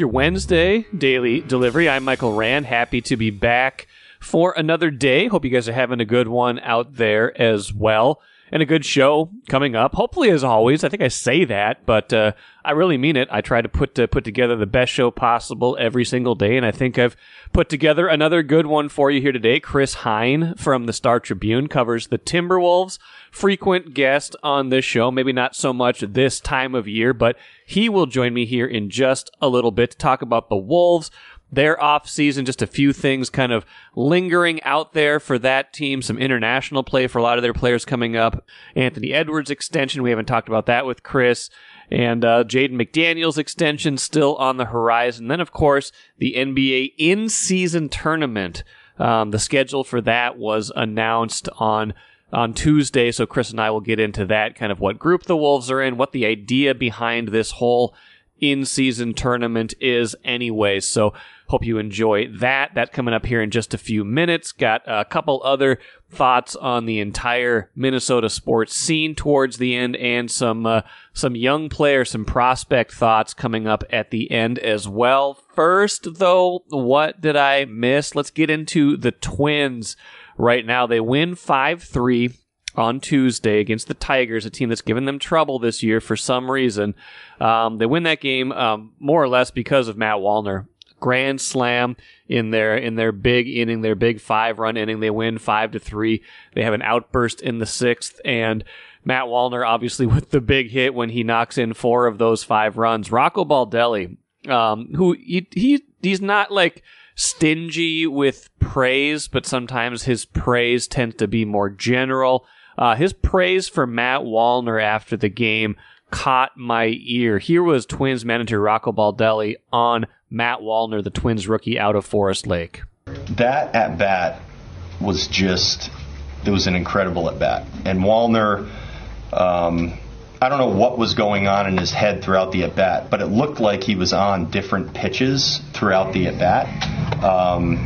Your Wednesday daily delivery. I'm Michael Rand. Happy to be back for another day. Hope you guys are having a good one out there as well. And a good show coming up. Hopefully, as always. I think I say that, but uh, I really mean it. I try to put to put together the best show possible every single day, and I think I've put together another good one for you here today. Chris Hine from the Star Tribune covers the Timberwolves. Frequent guest on this show. Maybe not so much this time of year, but he will join me here in just a little bit to talk about the Wolves their off season, just a few things kind of lingering out there for that team. Some international play for a lot of their players coming up. Anthony Edwards extension. We haven't talked about that with Chris. And uh, Jaden McDaniels extension still on the horizon. Then, of course, the NBA in season tournament. Um, the schedule for that was announced on on Tuesday. So Chris and I will get into that kind of what group the Wolves are in, what the idea behind this whole in season tournament is anyway. So hope you enjoy that. That coming up here in just a few minutes. Got a couple other thoughts on the entire Minnesota sports scene towards the end and some uh, some young player, some prospect thoughts coming up at the end as well. First though, what did I miss? Let's get into the Twins right now. They win 5-3 on Tuesday against the Tigers, a team that's given them trouble this year for some reason. Um, they win that game um, more or less because of Matt Wallner. Grand slam in their in their big inning, their big five run inning. They win five to three. They have an outburst in the sixth, and Matt Wallner obviously with the big hit when he knocks in four of those five runs. Rocco Baldelli, um, who he, he he's not like stingy with praise, but sometimes his praise tends to be more general. Uh, his praise for Matt Wallner after the game caught my ear. Here was Twins manager Rocco Baldelli on Matt Wallner, the Twins rookie out of Forest Lake. That at bat was just, it was an incredible at bat. And Wallner, um, I don't know what was going on in his head throughout the at bat, but it looked like he was on different pitches throughout the at bat. Um,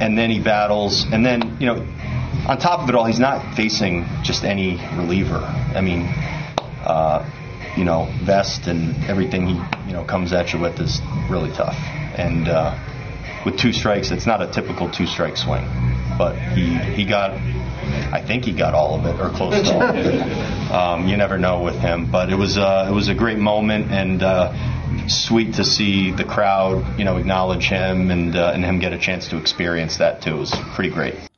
and then he battles, and then, you know, on top of it all, he's not facing just any reliever. I mean, uh, you know, Vest and everything he you know comes at you with is really tough. And uh, with two strikes, it's not a typical two strike swing, but he he got. I think he got all of it or close to all of it. Um, you never know with him, but it was uh, it was a great moment and uh, sweet to see the crowd, you know, acknowledge him and uh, and him get a chance to experience that too. It was pretty great.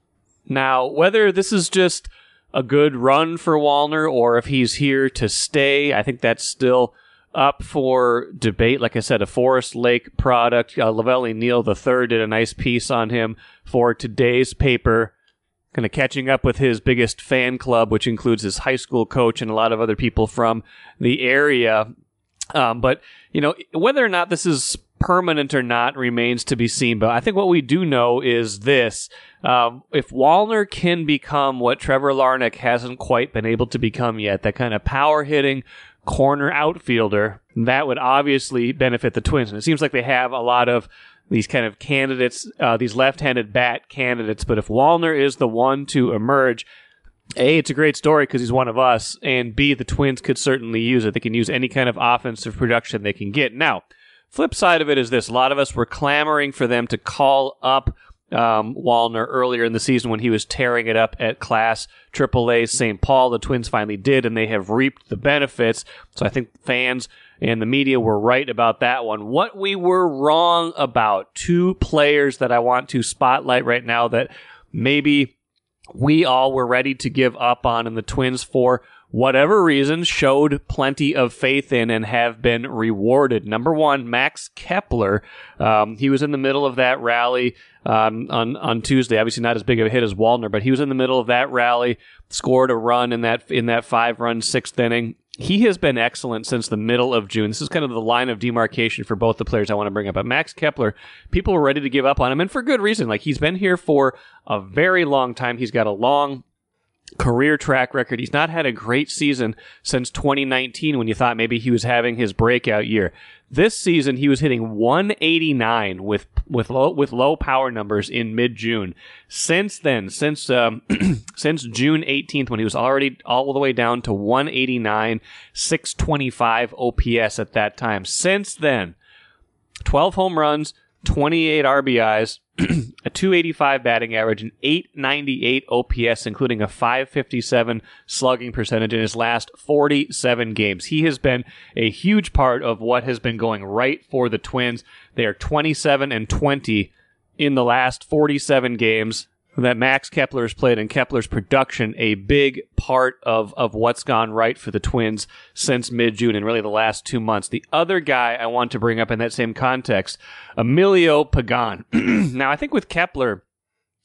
Now, whether this is just a good run for Wallner or if he's here to stay, I think that's still up for debate. Like I said, a Forest Lake product. Uh, Lavelli Neal III did a nice piece on him for today's paper, kind of catching up with his biggest fan club, which includes his high school coach and a lot of other people from the area. Um, but, you know, whether or not this is permanent or not remains to be seen. But I think what we do know is this. Um, if Wallner can become what Trevor Larnach hasn't quite been able to become yet, that kind of power hitting corner outfielder, that would obviously benefit the Twins. And it seems like they have a lot of these kind of candidates, uh, these left-handed bat candidates. But if Wallner is the one to emerge, a, it's a great story because he's one of us, and B, the Twins could certainly use it. They can use any kind of offensive production they can get. Now, Flip side of it is this: a lot of us were clamoring for them to call up um, Wallner earlier in the season when he was tearing it up at Class AAA St. Paul. The Twins finally did, and they have reaped the benefits. So I think fans and the media were right about that one. What we were wrong about: two players that I want to spotlight right now that maybe we all were ready to give up on, and the Twins for whatever reason, showed plenty of faith in and have been rewarded. Number one, Max Kepler. Um, he was in the middle of that rally um, on on Tuesday. Obviously, not as big of a hit as Wallner, but he was in the middle of that rally. Scored a run in that in that five run sixth inning. He has been excellent since the middle of June. This is kind of the line of demarcation for both the players I want to bring up. But Max Kepler, people were ready to give up on him, and for good reason. Like he's been here for a very long time. He's got a long career track record. He's not had a great season since 2019 when you thought maybe he was having his breakout year. This season he was hitting 189 with with low with low power numbers in mid June. Since then, since um, since June 18th when he was already all the way down to 189, 625 OPS at that time. Since then, 12 home runs, 28 RBIs, a 285 batting average, an 898 OPS, including a 557 slugging percentage in his last 47 games. He has been a huge part of what has been going right for the Twins. They are 27 and 20 in the last 47 games that Max Kepler has played in Kepler's production a big part of, of what's gone right for the Twins since mid June and really the last two months. The other guy I want to bring up in that same context, Emilio Pagan. now, I think with Kepler,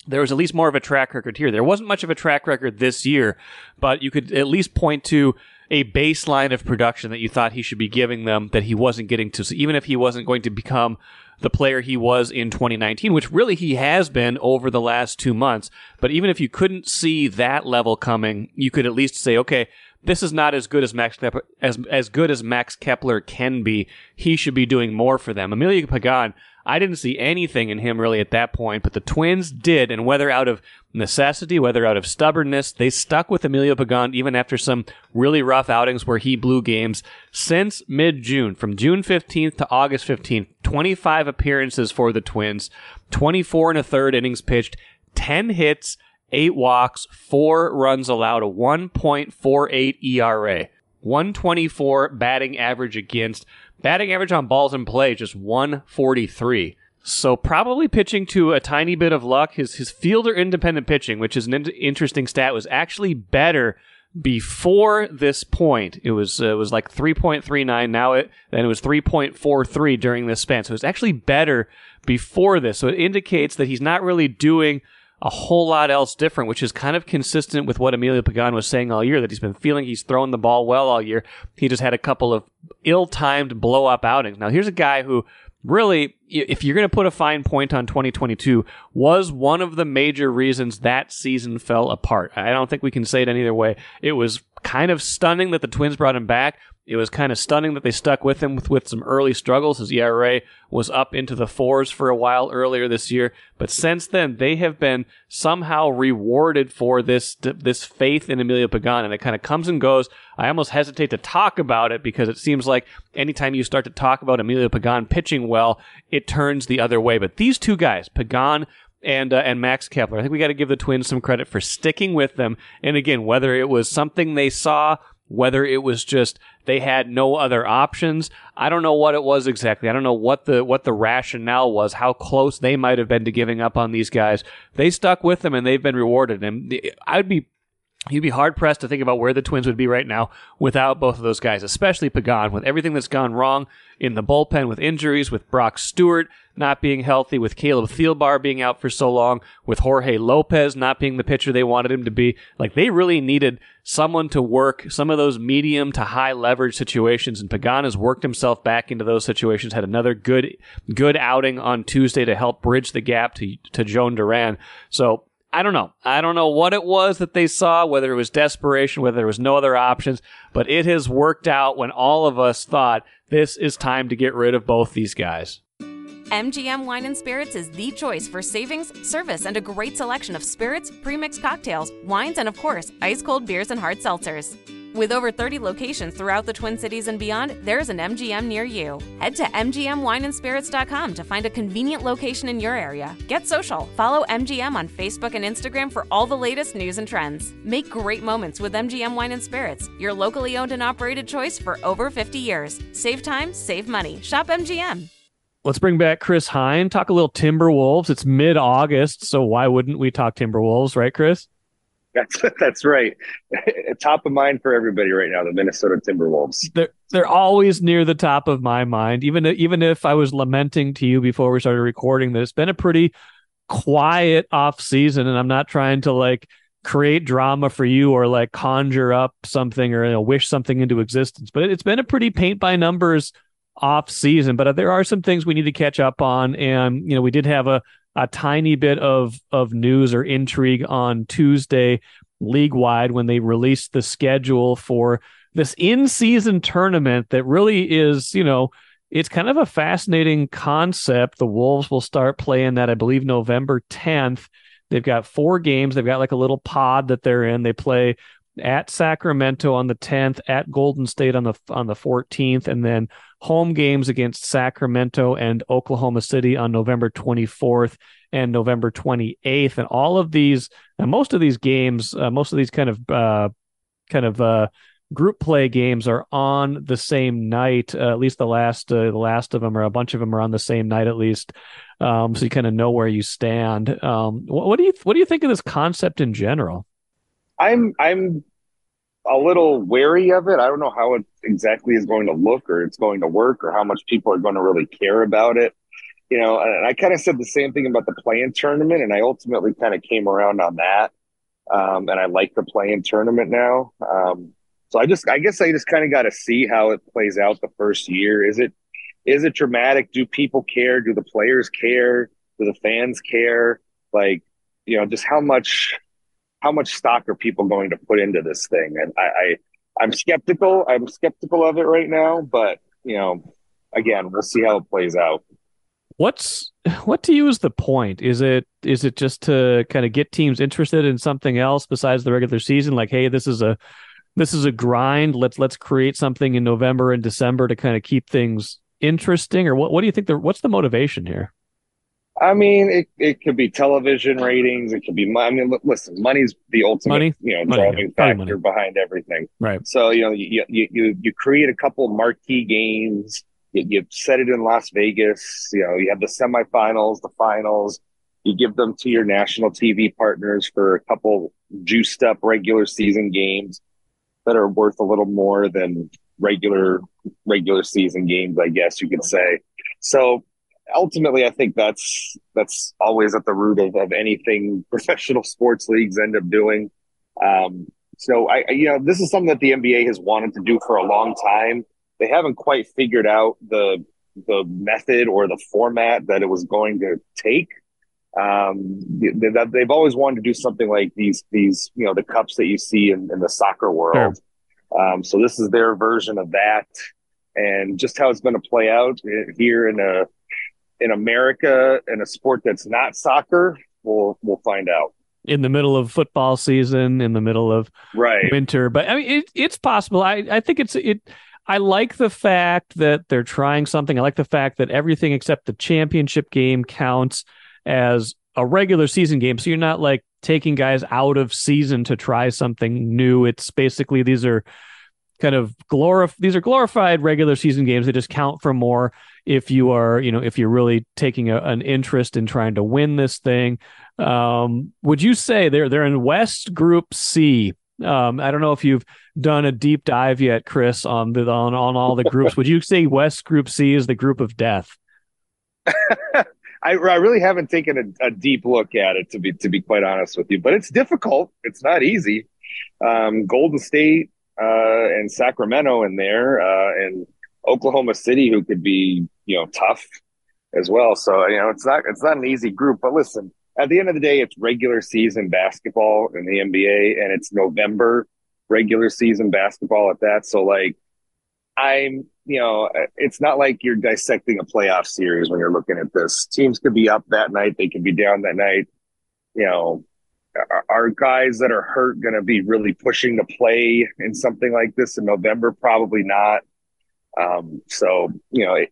there was at least more of a track record here. There wasn't much of a track record this year, but you could at least point to a baseline of production that you thought he should be giving them that he wasn't getting to. So even if he wasn't going to become the player he was in 2019, which really he has been over the last two months. But even if you couldn't see that level coming, you could at least say, okay, this is not as good as Max Kepler, as as good as Max Kepler can be. He should be doing more for them. Emilio Pagan, I didn't see anything in him really at that point, but the Twins did, and whether out of necessity, whether out of stubbornness, they stuck with Emilio Pagan even after some really rough outings where he blew games since mid-June, from June 15th to August 15th. 25 appearances for the Twins, 24 and a third innings pitched, 10 hits eight walks, four runs allowed, a 1.48 ERA, 124 batting average against, batting average on balls in play just 143. So probably pitching to a tiny bit of luck. His his fielder independent pitching, which is an in- interesting stat, was actually better before this point. It was uh, it was like 3.39. Now it then it was 3.43 during this span. So it's actually better before this. So it indicates that he's not really doing a whole lot else different, which is kind of consistent with what Emilio Pagan was saying all year that he's been feeling he's thrown the ball well all year. He just had a couple of ill timed blow up outings. Now, here's a guy who really, if you're going to put a fine point on 2022, was one of the major reasons that season fell apart. I don't think we can say it any other way. It was kind of stunning that the Twins brought him back. It was kind of stunning that they stuck with him with, with some early struggles. His ERA was up into the fours for a while earlier this year, but since then they have been somehow rewarded for this this faith in Emilio Pagan, and it kind of comes and goes. I almost hesitate to talk about it because it seems like anytime you start to talk about Emilio Pagan pitching well, it turns the other way. But these two guys, Pagan and uh, and Max Kepler. I think we got to give the Twins some credit for sticking with them. And again, whether it was something they saw whether it was just they had no other options. I don't know what it was exactly. I don't know what the what the rationale was how close they might have been to giving up on these guys. They stuck with them and they've been rewarded. And i'd be You'd be hard pressed to think about where the Twins would be right now without both of those guys, especially Pagan, with everything that's gone wrong in the bullpen with injuries, with Brock Stewart not being healthy, with Caleb Thielbar being out for so long, with Jorge Lopez not being the pitcher they wanted him to be. Like they really needed someone to work some of those medium to high leverage situations, and Pagan has worked himself back into those situations. Had another good good outing on Tuesday to help bridge the gap to to Jhoan Duran. So I don't know. I don't know what it was that they saw, whether it was desperation, whether there was no other options, but it has worked out when all of us thought this is time to get rid of both these guys. MGM Wine and Spirits is the choice for savings, service, and a great selection of spirits, premixed cocktails, wines, and of course, ice cold beers and hard seltzers. With over 30 locations throughout the Twin Cities and beyond, there's an MGM near you. Head to MGMWineandSpirits.com to find a convenient location in your area. Get social. Follow MGM on Facebook and Instagram for all the latest news and trends. Make great moments with MGM Wine and Spirits, your locally owned and operated choice for over 50 years. Save time, save money. Shop MGM. Let's bring back Chris Hine. Talk a little Timberwolves. It's mid August, so why wouldn't we talk Timberwolves, right, Chris? That's that's right. top of mind for everybody right now. The Minnesota Timberwolves. They're they're always near the top of my mind. Even even if I was lamenting to you before we started recording that it's been a pretty quiet off season, and I'm not trying to like create drama for you or like conjure up something or you know, wish something into existence. But it's been a pretty paint by numbers off season. But there are some things we need to catch up on, and you know we did have a a tiny bit of of news or intrigue on Tuesday league wide when they released the schedule for this in season tournament that really is, you know, it's kind of a fascinating concept. The Wolves will start playing that, I believe, November 10th. They've got four games. They've got like a little pod that they're in. They play at Sacramento on the 10th, at Golden State on the on the 14th, and then home games against Sacramento and Oklahoma City on November 24th and November 28th. And all of these, and most of these games, uh, most of these kind of uh, kind of uh, group play games are on the same night. Uh, at least the last uh, the last of them, or a bunch of them, are on the same night at least. Um, so you kind of know where you stand. Um, what, what do you what do you think of this concept in general? I'm I'm a little wary of it. I don't know how it exactly is going to look, or it's going to work, or how much people are going to really care about it. You know, and I kind of said the same thing about the play-in tournament, and I ultimately kind of came around on that. Um, and I like the play-in tournament now. Um, so I just, I guess I just kind of got to see how it plays out the first year. Is it, is it dramatic? Do people care? Do the players care? Do the fans care? Like, you know, just how much, how much stock are people going to put into this thing? And I, I I'm skeptical. I'm skeptical of it right now, but you know, again, we'll see how it plays out. What's what to you is the point? Is it is it just to kind of get teams interested in something else besides the regular season? Like, hey, this is a this is a grind. Let's let's create something in November and December to kind of keep things interesting. Or what what do you think? The what's the motivation here? I mean, it, it could be television ratings. It could be. I mean, listen, money's the ultimate, money? you know, money, driving yeah. factor behind everything. Right. So you know, you you you, you create a couple marquee games. You, you set it in Las Vegas. You know, you have the semifinals, the finals. You give them to your national TV partners for a couple juiced up regular season games that are worth a little more than regular regular season games, I guess you could say. So ultimately, I think that's that's always at the root of, of anything professional sports leagues end up doing. Um, so I, you know, this is something that the NBA has wanted to do for a long time. They haven't quite figured out the the method or the format that it was going to take. Um, they, they've always wanted to do something like these these you know the cups that you see in, in the soccer world. Sure. Um, so this is their version of that, and just how it's going to play out here in a in America in a sport that's not soccer, we'll we'll find out. In the middle of football season, in the middle of right winter, but I mean, it, it's possible. I I think it's it. I like the fact that they're trying something. I like the fact that everything except the championship game counts as a regular season game. So you're not like taking guys out of season to try something new. It's basically these are kind of glorif these are glorified regular season games that just count for more if you are you know if you're really taking a, an interest in trying to win this thing um, would you say they're they're in west group c um, i don't know if you've done a deep dive yet chris on the on, on all the groups would you say west group c is the group of death I, I really haven't taken a, a, deep look at it to be to be quite honest with you, but it's difficult. It's not easy. Um, Golden State and Sacramento in there, uh, and Oklahoma City, who could be you know tough as well. So you know it's not it's not an easy group. But listen, at the end of the day, it's regular season basketball in the NBA, and it's November regular season basketball at that. So like, I'm you know it's not like you're dissecting a playoff series when you're looking at this. Teams could be up that night, they could be down that night. You know, are guys that are hurt going to be really pushing to play in something like this in November? Probably not. Um, so you know, it,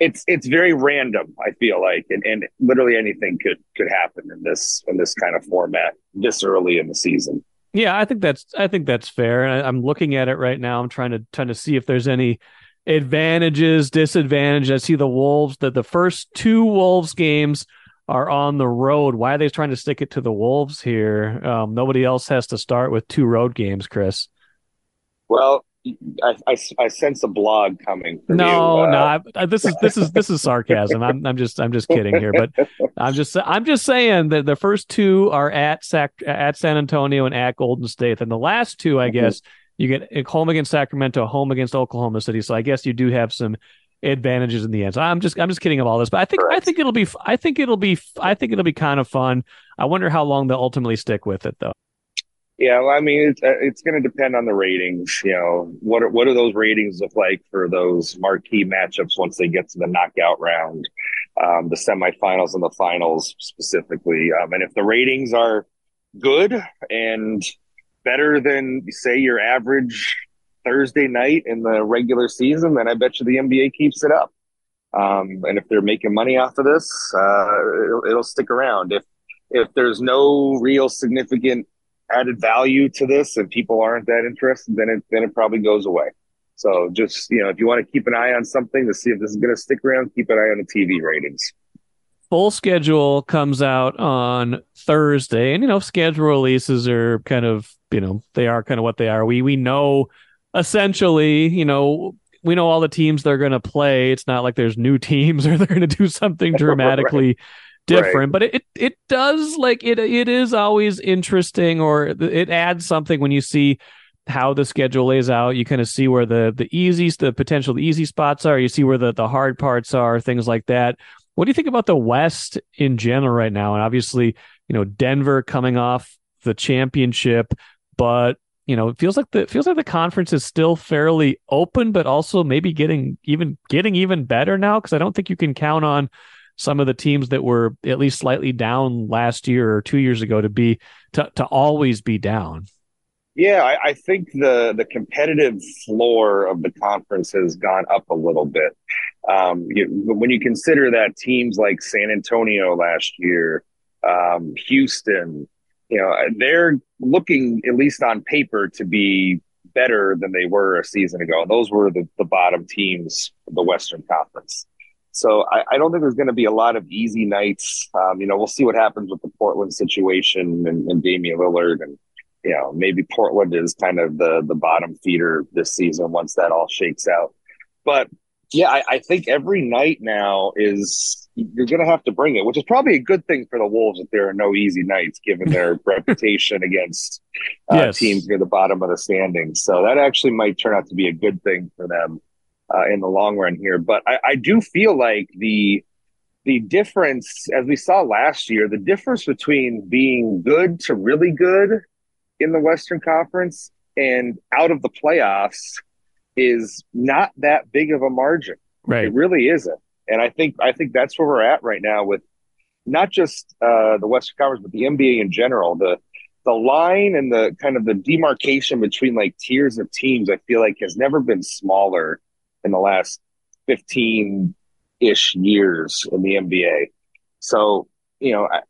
it's it's very random. I feel like, and, and literally anything could could happen in this in this kind of format this early in the season. Yeah, I think that's I think that's fair. And I, I'm looking at it right now. I'm trying to trying to see if there's any advantages, disadvantages. I see the Wolves that the first two Wolves games are on the road. Why are they trying to stick it to the Wolves here? Um, nobody else has to start with two road games, Chris. Well, I, I, I sense a blog coming. no, you. no, uh, I, this is this is this is sarcasm. I'm I'm just I'm just kidding here, but I'm just I'm just saying that the first two are at Sac at San Antonio and at Golden State, and the last two, I mm-hmm. guess, you get home against Sacramento, home against Oklahoma City. So I guess you do have some advantages in the end. So I'm just I'm just kidding of all this, but I think Correct. I think it'll be I think it'll be I think it'll be kind of fun. I wonder how long they'll ultimately stick with it though. Yeah, well, I mean, it's uh, it's going to depend on the ratings. You know, what are, what do those ratings look like for those marquee matchups once they get to the knockout round, um, the semifinals and the finals specifically? Um, and if the ratings are good and better than say your average Thursday night in the regular season, then I bet you the NBA keeps it up. Um, and if they're making money off of this, uh, it'll, it'll stick around. If if there's no real significant added value to this and people aren't that interested, then it then it probably goes away. So just you know, if you want to keep an eye on something to see if this is going to stick around, keep an eye on the TV ratings. Full schedule comes out on Thursday, and you know, schedule releases are kind of you know they are kind of what they are. We we know essentially, you know, we know all the teams they're going to play. It's not like there's new teams or they're going to do something dramatically. right different, right. but it, it does like it it is always interesting or it adds something when you see how the schedule lays out. You kind of see where the the easiest, the potential the easy spots are. You see where the the hard parts are, things like that. What do you think about the West in general right now? And obviously, you know, Denver coming off the championship, but you know, it feels like the feels like the conference is still fairly open, but also maybe getting even getting even better now because I don't think you can count on some of the teams that were at least slightly down last year or two years ago to be to, to always be down. Yeah, I, I, think the the competitive floor of the conference has gone up a little bit. Um, you, when you consider that teams like San Antonio last year, um, Houston, you know, they're looking at least on paper to be better than they were a season ago. And Those were the, the bottom teams of the Western Conference. So I, I don't think there's going to be a lot of easy nights. Um, you know, we'll see what happens with the Portland situation and, and Damian Lillard, and you know, maybe Portland is kind of the the bottom feeder this season once that all shakes out. But yeah, I, I think every night now is you're going to have to bring it, which is probably a good thing for the Wolves that there are no easy nights given their reputation against uh, yes. teams near the bottom of the standings. So that actually might turn out to be a good thing for them uh, in the long run here. But I, I do feel like the the difference, as we saw last year, the difference between being good to really good in the Western Conference and out of the playoffs is not that big of a margin. Right. It really isn't. And I think I think that's where we're at right now with not just uh, the Western Conference, but the NBA in general. The the line and the kind of the demarcation between like tiers of teams, I feel like has never been smaller in the last 15 ish years in the NBA. So, you know, I,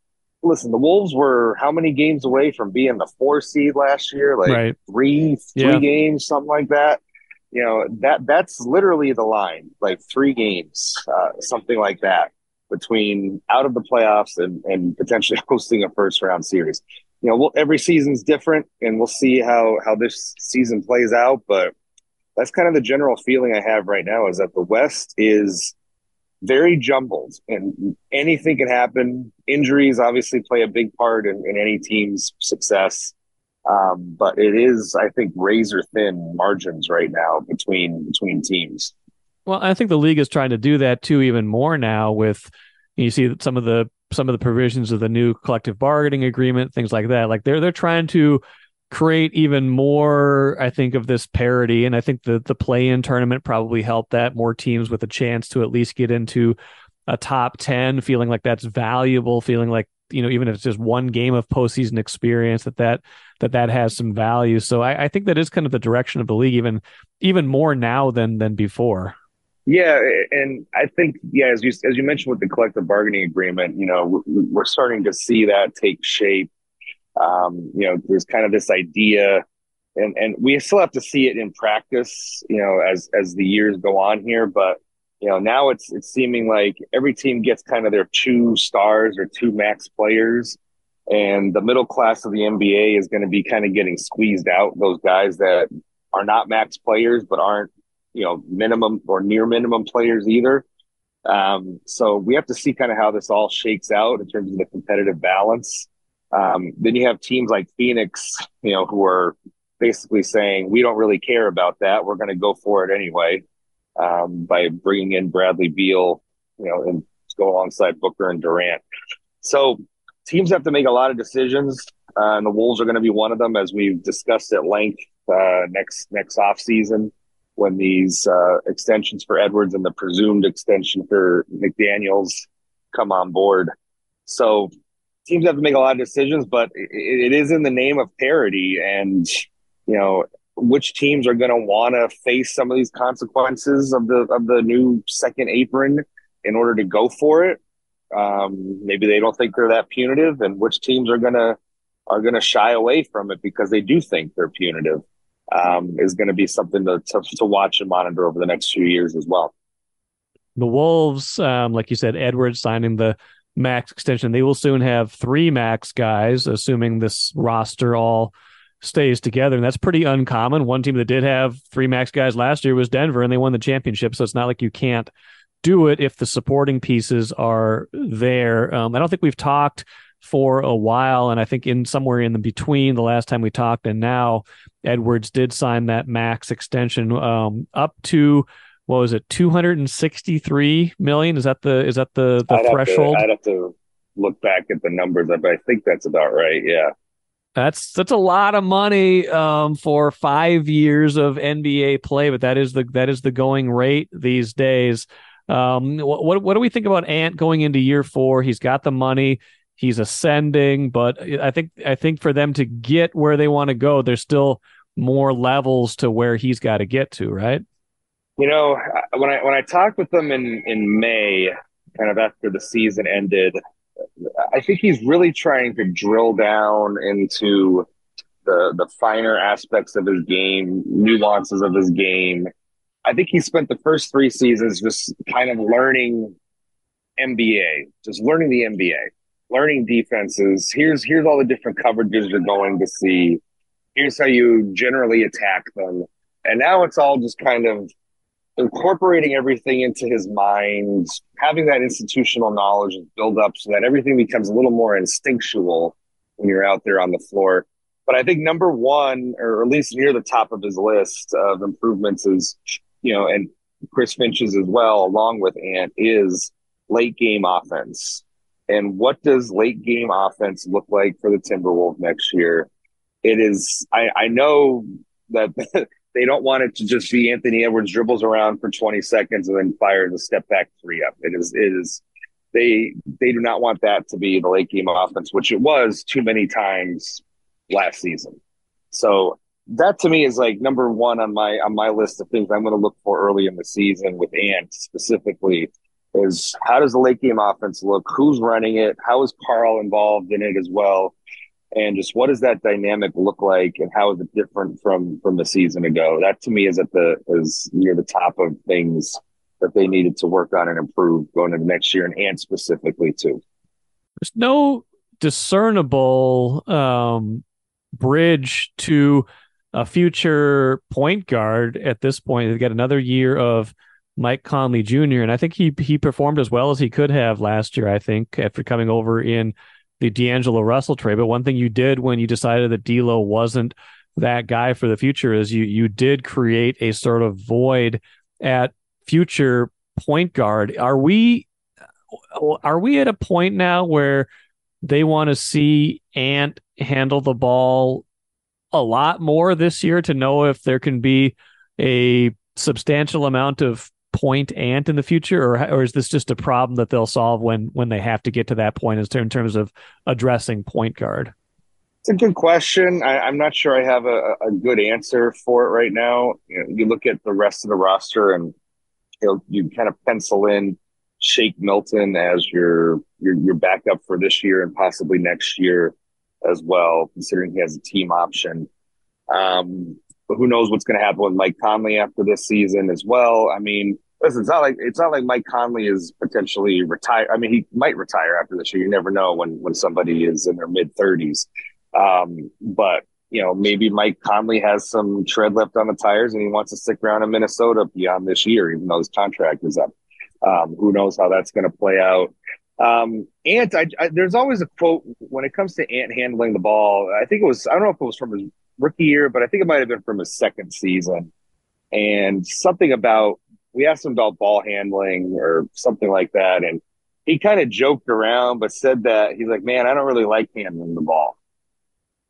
listen, the Wolves were how many games away from being the four seed last year? Like right. three, three yeah. games, something like that. You know, that that's literally the line, like three games, uh, something like that between out of the playoffs and, and potentially hosting a first round series. You know, we'll, every season's different and we'll see how, how this season plays out, but that's kind of the general feeling I have right now is that the West is very jumbled and anything can happen. Injuries obviously play a big part in, in any team's success. Um, but it is, I think, razor thin margins right now between between teams. Well, I think the league is trying to do that too, even more now. With you see some of the some of the provisions of the new collective bargaining agreement, things like that. Like they're they're trying to create even more, I think, of this parity. And I think the the play in tournament probably helped that more teams with a chance to at least get into a top 10, feeling like that's valuable, feeling like, you know, even if it's just one game of postseason experience, that that that that has some value. So I, I think that is kind of the direction of the league, even even more now than than before. Yeah, and I think yeah, as you as you mentioned with the collective bargaining agreement, you know, we're starting to see that take shape um, you know, there's kind of this idea, and and we still have to see it in practice, you know, as as the years go on here. But you know, now it's it's seeming like every team gets kind of their two stars or two max players, and the middle class of the NBA is going to be kind of getting squeezed out. Those guys that are not max players but aren't you know minimum or near minimum players either. Um, so we have to see kind of how this all shakes out in terms of the competitive balance. Um, then you have teams like Phoenix, you know, who are basically saying we don't really care about that. We're going to go for it anyway um, by bringing in Bradley Beal, you know, and go alongside Booker and Durant. So teams have to make a lot of decisions. uh, and the Wolves are going to be one of them, as we've discussed at length uh, next next off season when these uh, extensions for Edwards and the presumed extension for McDaniels come on board. So teams have to make a lot of decisions, but it, it is in the name of parity, and you know which teams are going to want to face some of these consequences of the of the new second apron in order to go for it. Um, maybe they don't think they're that punitive, and which teams are gonna are gonna shy away from it because they do think they're punitive. Um, is going to be something to, to, to watch and monitor over the next few years as well. The Wolves, um, like you said, Edwards signing the max extension. They will soon have three max guys, assuming this roster all stays together. And that's pretty uncommon. One team that did have three max guys last year was Denver, and they won the championship. So it's not like you can't do it if the supporting pieces are there. Um, I don't think we've talked for a while, and I think in somewhere in the between the last time we talked and now, Edwards did sign that max extension um, up to what was it, two hundred and sixty three million? Is that the is that the the I'd threshold? Have to, I'd have to look back at the numbers, but I think that's about right. Yeah. That's that's a lot of money um, for five years of NBA play, but that is the that is the going rate these days. Um, what what do we think about Ant going into year four? He's got the money, he's ascending, but I think I think for them to get where they want to go, there's still more levels to where he's got to get to, right? You know, when I when I talked with them in in May, kind of after the season ended, I think he's really trying to drill down into the the finer aspects of his game, nuances of his game, I think he spent the first three seasons just kind of learning NBA, just learning the NBA, learning defenses. Here's here's all the different coverages you're going to see. Here's how you generally attack them. And now it's all just kind of incorporating everything into his mind, having that institutional knowledge build up so that everything becomes a little more instinctual when you're out there on the floor. But I think number one, or at least near the top of his list of improvements, is you know, and Chris Finch's as well, along with Ant, is late game offense. And what does late game offense look like for the Timberwolves next year? It is, I, I know that they don't want it to just be Anthony Edwards dribbles around for 20 seconds and then fires a step back three up. It is, it is, they, they do not want that to be the late game offense, which it was too many times last season. So that to me is like number one on my on my list of things I'm going to look for early in the season with Ant specifically is how does the late game offense look? Who's running it? How is Karl involved in it as well? And just what does that dynamic look like, and how is it different from from the season ago? That to me is at the is near the top of things that they needed to work on and improve going into next year, and Ant specifically too. There's no discernible um, bridge to a future point guard at this point. They've got another year of Mike Conley Jr. And I think he he performed as well as he could have last year, I think, after coming over in the D'Angelo Russell trade. But one thing you did when you decided that D'Lo wasn't that guy for the future is you you did create a sort of void at future point guard. Are we are we at a point now where they want to see Ant handle the ball a lot more this year to know if there can be a substantial amount of point ant in the future or or is this just a problem that they'll solve when when they have to get to that point in terms of addressing point guard it's a good question I, am not sure i have a, a, good answer for it right now you, know, you look at the rest of the roster and you kind of pencil in shake milton as your your your backup for this year and possibly next year as well, considering he has a team option. Um, but who knows what's going to happen with Mike Conley after this season as well? I mean, listen, it's not like it's not like Mike Conley is potentially retired. I mean, he might retire after this year. You never know when when somebody is in their mid thirties. Um, but you know, maybe Mike Conley has some tread left on the tires and he wants to stick around in Minnesota beyond this year, even though his contract is up. Um, who knows how that's going to play out? Um, Ant, I, I, there's always a quote when it comes to Ant handling the ball. I think it was, I don't know if it was from his rookie year, but I think it might have been from his second season. And something about, we asked him about ball handling or something like that. And he kind of joked around, but said that he's like, man, I don't really like handling the ball.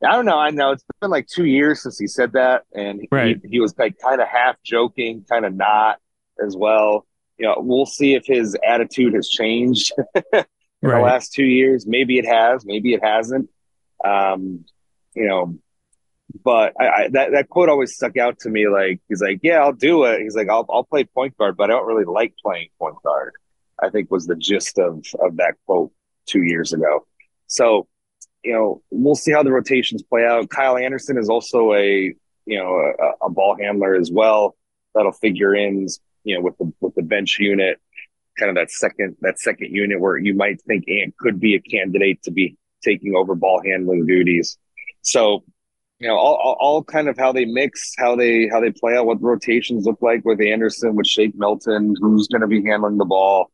I don't know. I know it's been like two years since he said that, and right. he, he was like kind of half joking, kind of not as well. You know, we'll see if his attitude has changed in right. the last two years. Maybe it has, maybe it hasn't. Um, you know, but I, I, that that quote always stuck out to me. Like he's like, "Yeah, I'll do it." He's like, "I'll I'll play point guard, but I don't really like playing point guard." I think was the gist of of that quote two years ago. So, you know, we'll see how the rotations play out. Kyle Anderson is also a you know a, a ball handler as well. That'll figure in, you know, with the with the bench unit, kind of that second that second unit where you might think Ant could be a candidate to be taking over ball handling duties. So you know, all, all, all, kind of how they mix, how they how they play out, what rotations look like with Anderson, with Shake Milton, who's going to be handling the ball.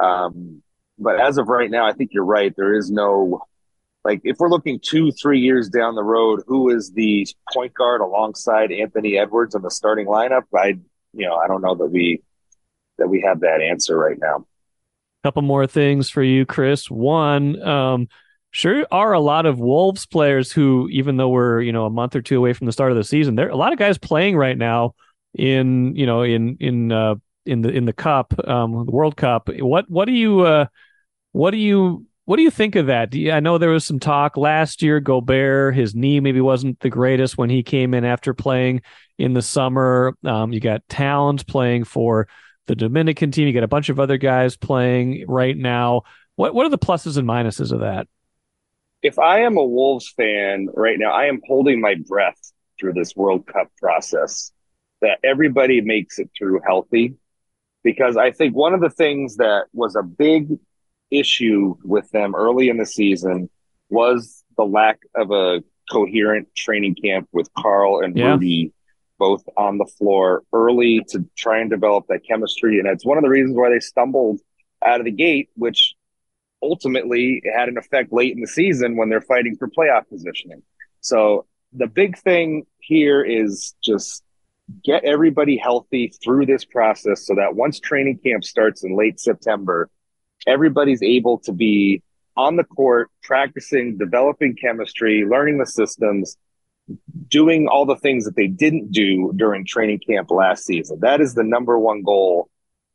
Um, but as of right now, I think you're right. There is no like if we're looking two, three years down the road, who is the point guard alongside Anthony Edwards in the starting lineup? I you know I don't know that we that we have that answer right now. Couple more things for you, Chris. One. Um, sure are a lot of Wolves players who, even though we're you know a month or two away from the start of the season, there are a lot of guys playing right now in you know in in uh, in the in the cup, um, the World Cup. What what do you uh, what do you what do you think of that? You, I know there was some talk last year. Gobert, his knee maybe wasn't the greatest when he came in after playing in the summer. Um, you got Towns playing for the Dominican team. You got a bunch of other guys playing right now. What what are the pluses and minuses of that? If I am a Wolves fan right now, I am holding my breath through this World Cup process that everybody makes it through healthy. Because I think one of the things that was a big issue with them early in the season was the lack of a coherent training camp with Karl and yeah. Rudy both on the floor early to try and develop that chemistry. And it's one of the reasons why they stumbled out of the gate, which ultimately it had an effect late in the season when they're fighting for playoff positioning. So the big thing here is just get everybody healthy through this process so that once training camp starts in late September, everybody's able to be on the court, practicing, developing chemistry, learning the systems, doing all the things that they didn't do during training camp last season. That is the number one goal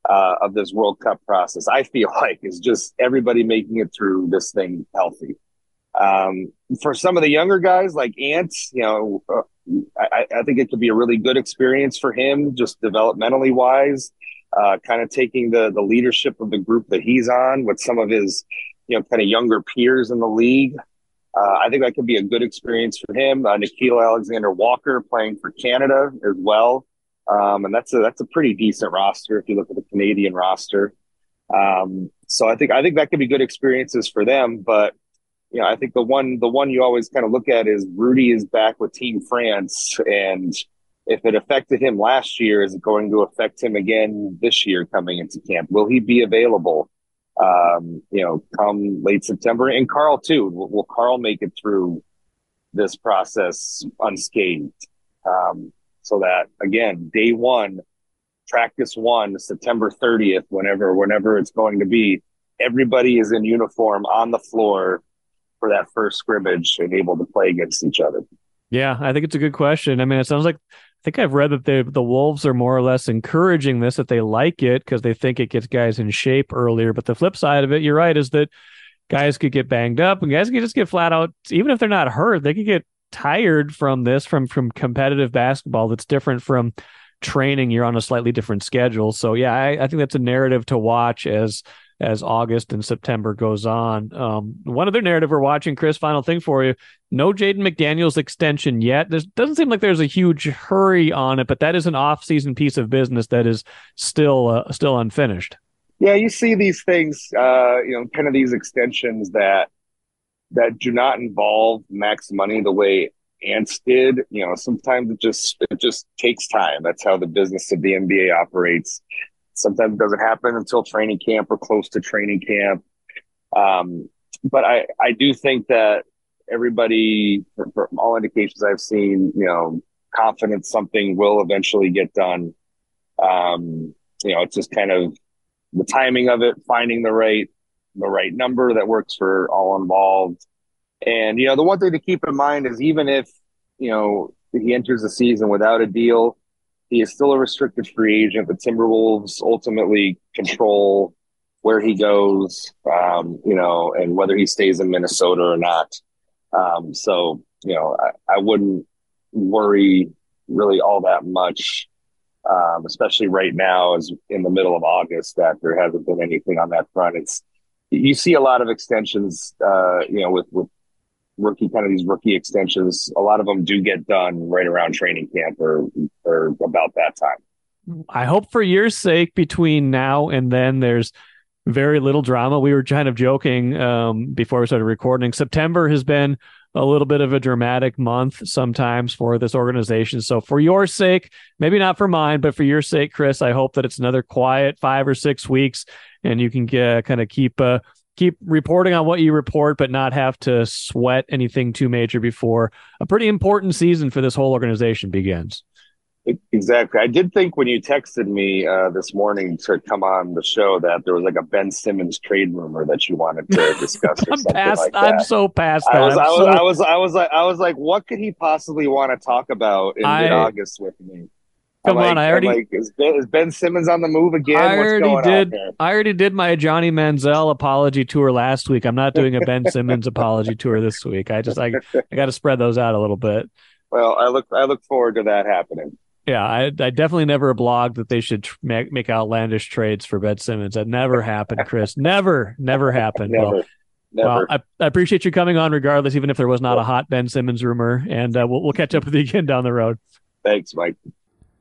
uh, of this World Cup process. I feel like is just everybody making it through this thing healthy. Um, for some of the younger guys like Ants, you know, uh, I, I, think it could be a really good experience for him, just developmentally wise. Uh, kind of taking the the leadership of the group that he's on with some of his, you know, kind of younger peers in the league. Uh, I think that could be a good experience for him. Uh, Nickeil Alexander Walker playing for Canada as well. Um, and that's a that's a pretty decent roster if you look at the Canadian roster. Um, so I think I think that could be good experiences for them. But you know, I think the one the one you always kind of look at is Rudy is back with Team France, and if it affected him last year, is it going to affect him again this year coming into camp? Will he be available? Um, you know, come late September, and Karl too. Will, will Karl make it through this process unscathed? Um, so that again, day one, practice one, September 30th, whenever, whenever it's going to be, everybody is in uniform on the floor for that first scrimmage and able to play against each other. Yeah, I think it's a good question. I mean, it sounds like I think I've read that the the Wolves are more or less encouraging this that they like it because they think it gets guys in shape earlier. But the flip side of it, you're right, is that guys could get banged up and guys could just get flat out, even if they're not hurt, they could get tired from this from from competitive basketball that's different from training. You're on a slightly different schedule. So yeah I, I think that's a narrative to watch as as august and september goes on. Um, one other narrative we're watching chris final thing for you. No jaden mcdaniels extension yet. There doesn't seem like there's a huge hurry on it but that is an off-season piece of business that is still uh, still unfinished. Yeah you see these things uh, you know kind of these extensions that that do not involve max money the way Ants did. You know, sometimes it just it just takes time. That's how the business of the NBA operates. Sometimes it doesn't happen until training camp or close to training camp. Um, but I I do think that everybody, from all indications I've seen, you know, confident something will eventually get done. Um, you know, it's just kind of the timing of it, finding the right the right number that works for all involved. And you know, the one thing to keep in mind is even if you know he enters the season without a deal, he is still a restricted free agent. The Timberwolves ultimately control where he goes, um, you know, and whether he stays in Minnesota or not. Um, so, you know, I, I, wouldn't worry really all that much, um, especially right now, as in the middle of August, that there hasn't been anything on that front. It's you see a lot of extensions, uh, you know, with with rookie kind of these rookie extensions. A lot of them do get done right around training camp or or about that time. I hope for your sake, between now and then, there's very little drama. We were kind of joking um, before we started recording. September has been a little bit of a dramatic month sometimes for this organization. So, for your sake, maybe not for mine, but for your sake, Chris, I hope that it's another quiet five or six weeks and you can get, kind of keep uh, keep reporting on what you report, but not have to sweat anything too major before a pretty important season for this whole organization begins. Exactly. I did think when you texted me uh, this morning to come on the show that there was like a Ben Simmons trade rumor that you wanted to discuss. I'm past. Like I'm so past that. I was, I was, so... I was, I was, like, I was like, what could he possibly want to talk about in I... mid-August with me? Come like, on, I already like, is ben, is ben, Simmons on the move again? I already did. I already did my Johnny Manziel apology tour last week. I'm not doing a Ben Simmons apology tour this week. I just I I got to spread those out a little bit. Well, I look I look forward to that happening. Yeah, I, I definitely never blogged that they should tr- make, make outlandish trades for Ben Simmons. That never happened, Chris. never, never happened. never. Well, Never. Well, I, I, appreciate you coming on regardless, even if there was not a hot Ben Simmons rumor. And uh, we'll, we'll catch up with you again down the road. Thanks, Mike.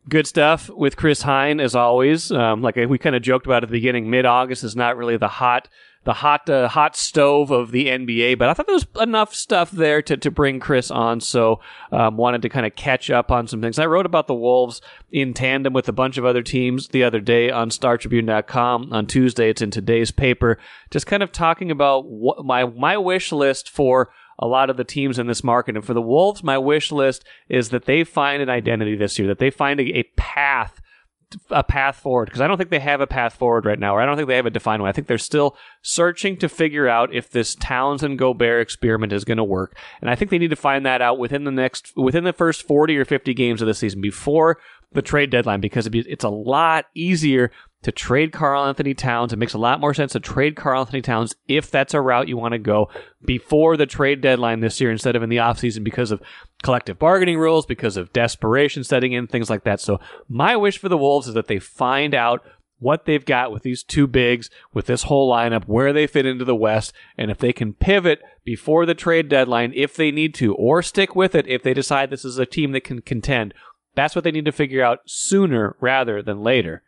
Good stuff with Chris Hine as always. Um, like we kind of joked about at the beginning, mid August is not really the hot the hot uh, hot stove of the NBA, but I thought there was enough stuff there to, to bring Chris on, so um, wanted to kind of catch up on some things. I wrote about the Wolves in tandem with a bunch of other teams the other day on StarTribune.com on Tuesday. It's in today's paper, just kind of talking about what my my wish list for a lot of the teams in this market. And for the Wolves, my wish list is that they find an identity this year, that they find a, a path a path forward because I don't think they have a path forward right now, or I don't think they have a defined one. I think they're still searching to figure out if this Towns and Gobert experiment is going to work, and I think they need to find that out within the next within the first forty or fifty games of the season before the trade deadline because it's a lot easier to trade Karl-Anthony Towns. It makes a lot more sense to trade Karl-Anthony Towns if that's a route you want to go before the trade deadline this year instead of in the offseason because of collective bargaining rules, because of desperation setting in, things like that. So my wish for the Wolves is that they find out what they've got with these two bigs, with this whole lineup, where they fit into the West, and if they can pivot before the trade deadline if they need to, or stick with it if they decide this is a team that can contend. That's what they need to figure out sooner rather than later.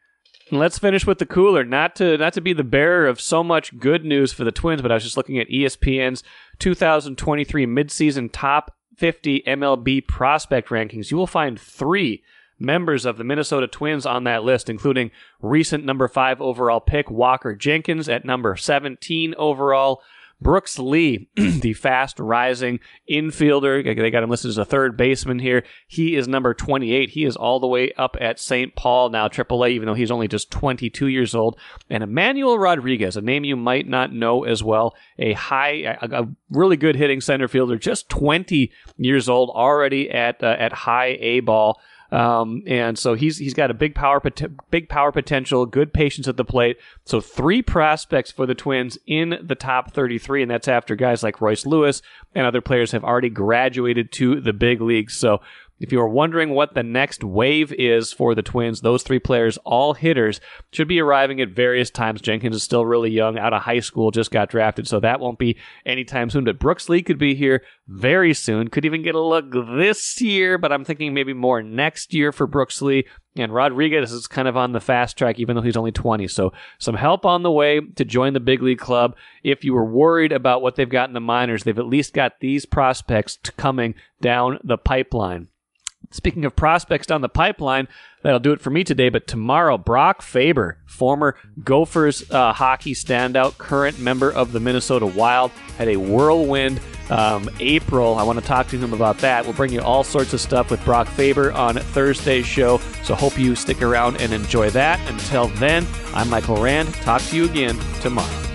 Let's finish with the cooler. Not to not to be the bearer of so much good news for the Twins, but I was just looking at ESPN's 2023 midseason top 50 MLB prospect rankings. You will find three members of the Minnesota Twins on that list, including recent number five overall pick Walker Jenkins at number 17 overall. Brooks Lee, the fast rising infielder, they got him listed as a third baseman here. He is number 28. He is all the way up at St. Paul now, AAA, even though he's only just 22 years old. And Emmanuel Rodriguez, a name you might not know as well, a high, a, a really good hitting center fielder, just 20 years old, already at uh, at high A ball. Um, and so he's he's got a big power big power potential, good patience at the plate. So three prospects for the Twins in the top 33, and that's after guys like Royce Lewis and other players have already graduated to the big leagues. So if you are wondering what the next wave is for the Twins, those three players, all hitters, should be arriving at various times. Jenkins is still really young, out of high school, just got drafted, so that won't be anytime soon. But Brooks Lee could be here very soon. Could even get a look this year, but I'm thinking maybe more next year for Brooks Lee. And Rodriguez is kind of on the fast track, even though he's only 20. So some help on the way to join the big league club. If you were worried about what they've got in the minors, they've at least got these prospects coming down the pipeline. Speaking of prospects down the pipeline, that'll do it for me today. But tomorrow, Brock Faber, former Gophers uh, hockey standout, current member of the Minnesota Wild, had a whirlwind um, April. I want to talk to him about that. We'll bring you all sorts of stuff with Brock Faber on Thursday's show. So hope you stick around and enjoy that. Until then, I'm Michael Rand. Talk to you again tomorrow.